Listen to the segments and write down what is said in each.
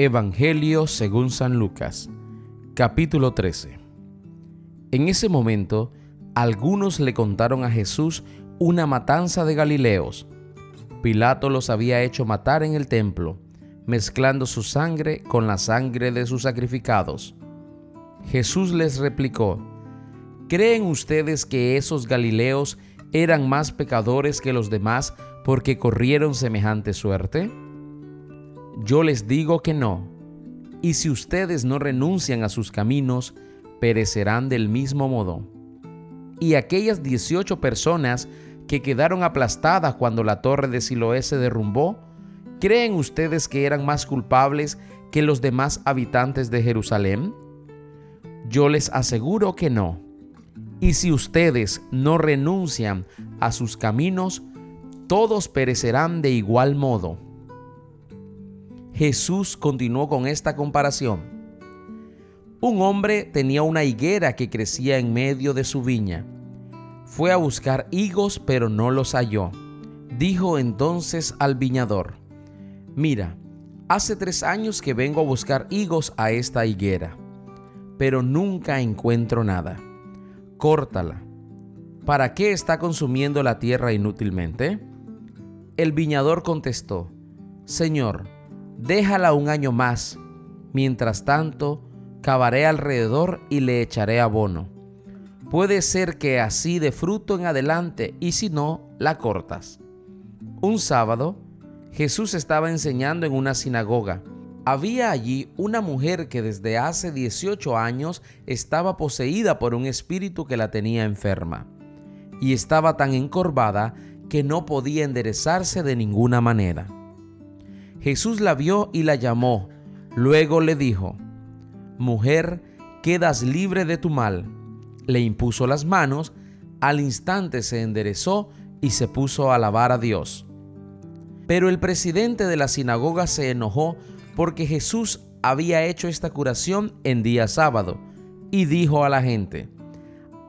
Evangelio según San Lucas, capítulo 13. En ese momento, algunos le contaron a Jesús una matanza de Galileos. Pilato los había hecho matar en el templo, mezclando su sangre con la sangre de sus sacrificados. Jesús les replicó, ¿creen ustedes que esos Galileos eran más pecadores que los demás porque corrieron semejante suerte? Yo les digo que no. Y si ustedes no renuncian a sus caminos, perecerán del mismo modo. Y aquellas 18 personas que quedaron aplastadas cuando la torre de Siloé se derrumbó, ¿creen ustedes que eran más culpables que los demás habitantes de Jerusalén? Yo les aseguro que no. Y si ustedes no renuncian a sus caminos, todos perecerán de igual modo. Jesús continuó con esta comparación. Un hombre tenía una higuera que crecía en medio de su viña. Fue a buscar higos, pero no los halló. Dijo entonces al viñador, Mira, hace tres años que vengo a buscar higos a esta higuera, pero nunca encuentro nada. Córtala. ¿Para qué está consumiendo la tierra inútilmente? El viñador contestó, Señor, déjala un año más. Mientras tanto, cavaré alrededor y le echaré abono. Puede ser que así de fruto en adelante y si no, la cortas. Un sábado, Jesús estaba enseñando en una sinagoga. Había allí una mujer que desde hace 18 años estaba poseída por un espíritu que la tenía enferma y estaba tan encorvada que no podía enderezarse de ninguna manera. Jesús la vio y la llamó. Luego le dijo, Mujer, quedas libre de tu mal. Le impuso las manos, al instante se enderezó y se puso a alabar a Dios. Pero el presidente de la sinagoga se enojó porque Jesús había hecho esta curación en día sábado y dijo a la gente,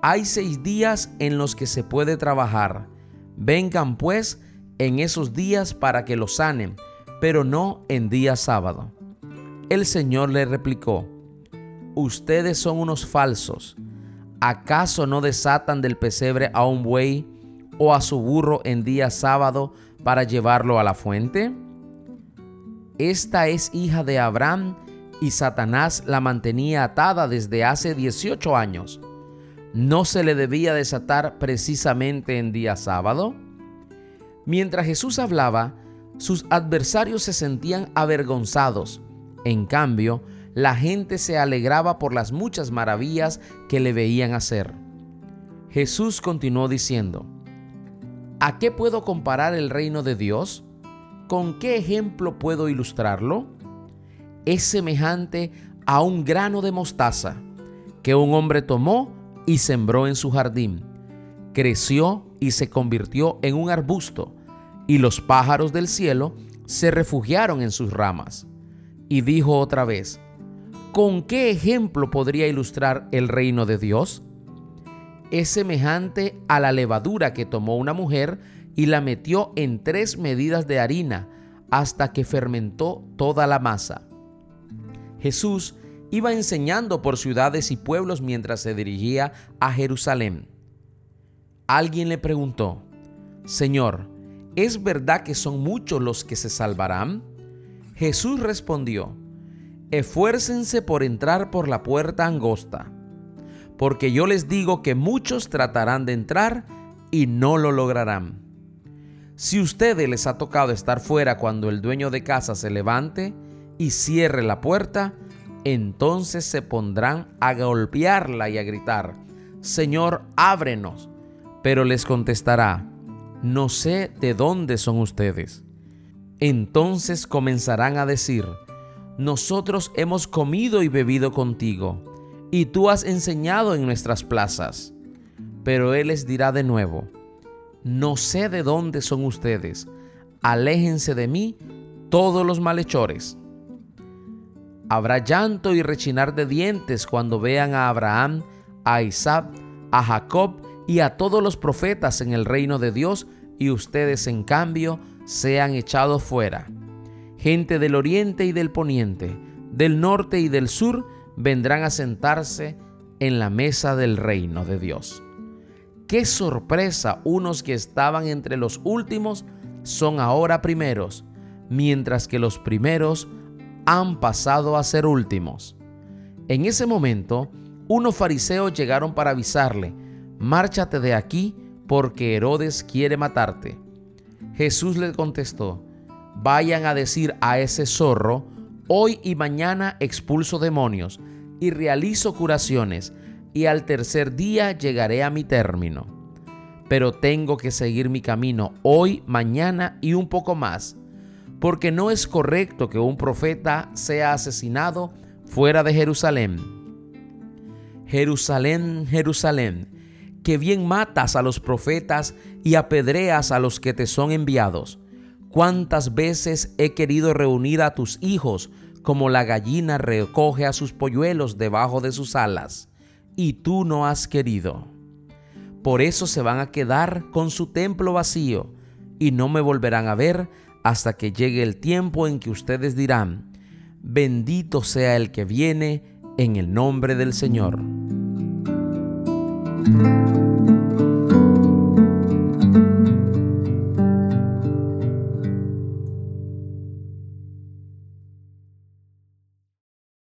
hay seis días en los que se puede trabajar. Vengan pues en esos días para que los sanen pero no en día sábado. El Señor le replicó, Ustedes son unos falsos. ¿Acaso no desatan del pesebre a un buey o a su burro en día sábado para llevarlo a la fuente? Esta es hija de Abraham y Satanás la mantenía atada desde hace 18 años. ¿No se le debía desatar precisamente en día sábado? Mientras Jesús hablaba, sus adversarios se sentían avergonzados. En cambio, la gente se alegraba por las muchas maravillas que le veían hacer. Jesús continuó diciendo, ¿A qué puedo comparar el reino de Dios? ¿Con qué ejemplo puedo ilustrarlo? Es semejante a un grano de mostaza que un hombre tomó y sembró en su jardín. Creció y se convirtió en un arbusto y los pájaros del cielo se refugiaron en sus ramas. Y dijo otra vez, ¿con qué ejemplo podría ilustrar el reino de Dios? Es semejante a la levadura que tomó una mujer y la metió en tres medidas de harina hasta que fermentó toda la masa. Jesús iba enseñando por ciudades y pueblos mientras se dirigía a Jerusalén. Alguien le preguntó, Señor, ¿es verdad que son muchos los que se salvarán? Jesús respondió, esfuércense por entrar por la puerta angosta, porque yo les digo que muchos tratarán de entrar y no lo lograrán. Si ustedes les ha tocado estar fuera cuando el dueño de casa se levante y cierre la puerta, entonces se pondrán a golpearla y a gritar, Señor, ábrenos. Pero les contestará, no sé de dónde son ustedes. Entonces comenzarán a decir, nosotros hemos comido y bebido contigo, y tú has enseñado en nuestras plazas. Pero Él les dirá de nuevo, no sé de dónde son ustedes, aléjense de mí todos los malhechores. Habrá llanto y rechinar de dientes cuando vean a Abraham, a Isaac, a Jacob y a todos los profetas en el reino de Dios y ustedes en cambio sean echados fuera. Gente del oriente y del poniente, del norte y del sur, vendrán a sentarse en la mesa del reino de Dios. Qué sorpresa, unos que estaban entre los últimos son ahora primeros, mientras que los primeros han pasado a ser últimos. En ese momento, unos fariseos llegaron para avisarle, márchate de aquí porque Herodes quiere matarte. Jesús le contestó, vayan a decir a ese zorro, hoy y mañana expulso demonios y realizo curaciones, y al tercer día llegaré a mi término. Pero tengo que seguir mi camino hoy, mañana y un poco más, porque no es correcto que un profeta sea asesinado fuera de Jerusalén. Jerusalén, Jerusalén, que bien matas a los profetas y apedreas a los que te son enviados. ¿Cuántas veces he querido reunir a tus hijos como la gallina recoge a sus polluelos debajo de sus alas? Y tú no has querido. Por eso se van a quedar con su templo vacío y no me volverán a ver hasta que llegue el tiempo en que ustedes dirán, bendito sea el que viene en el nombre del Señor. Música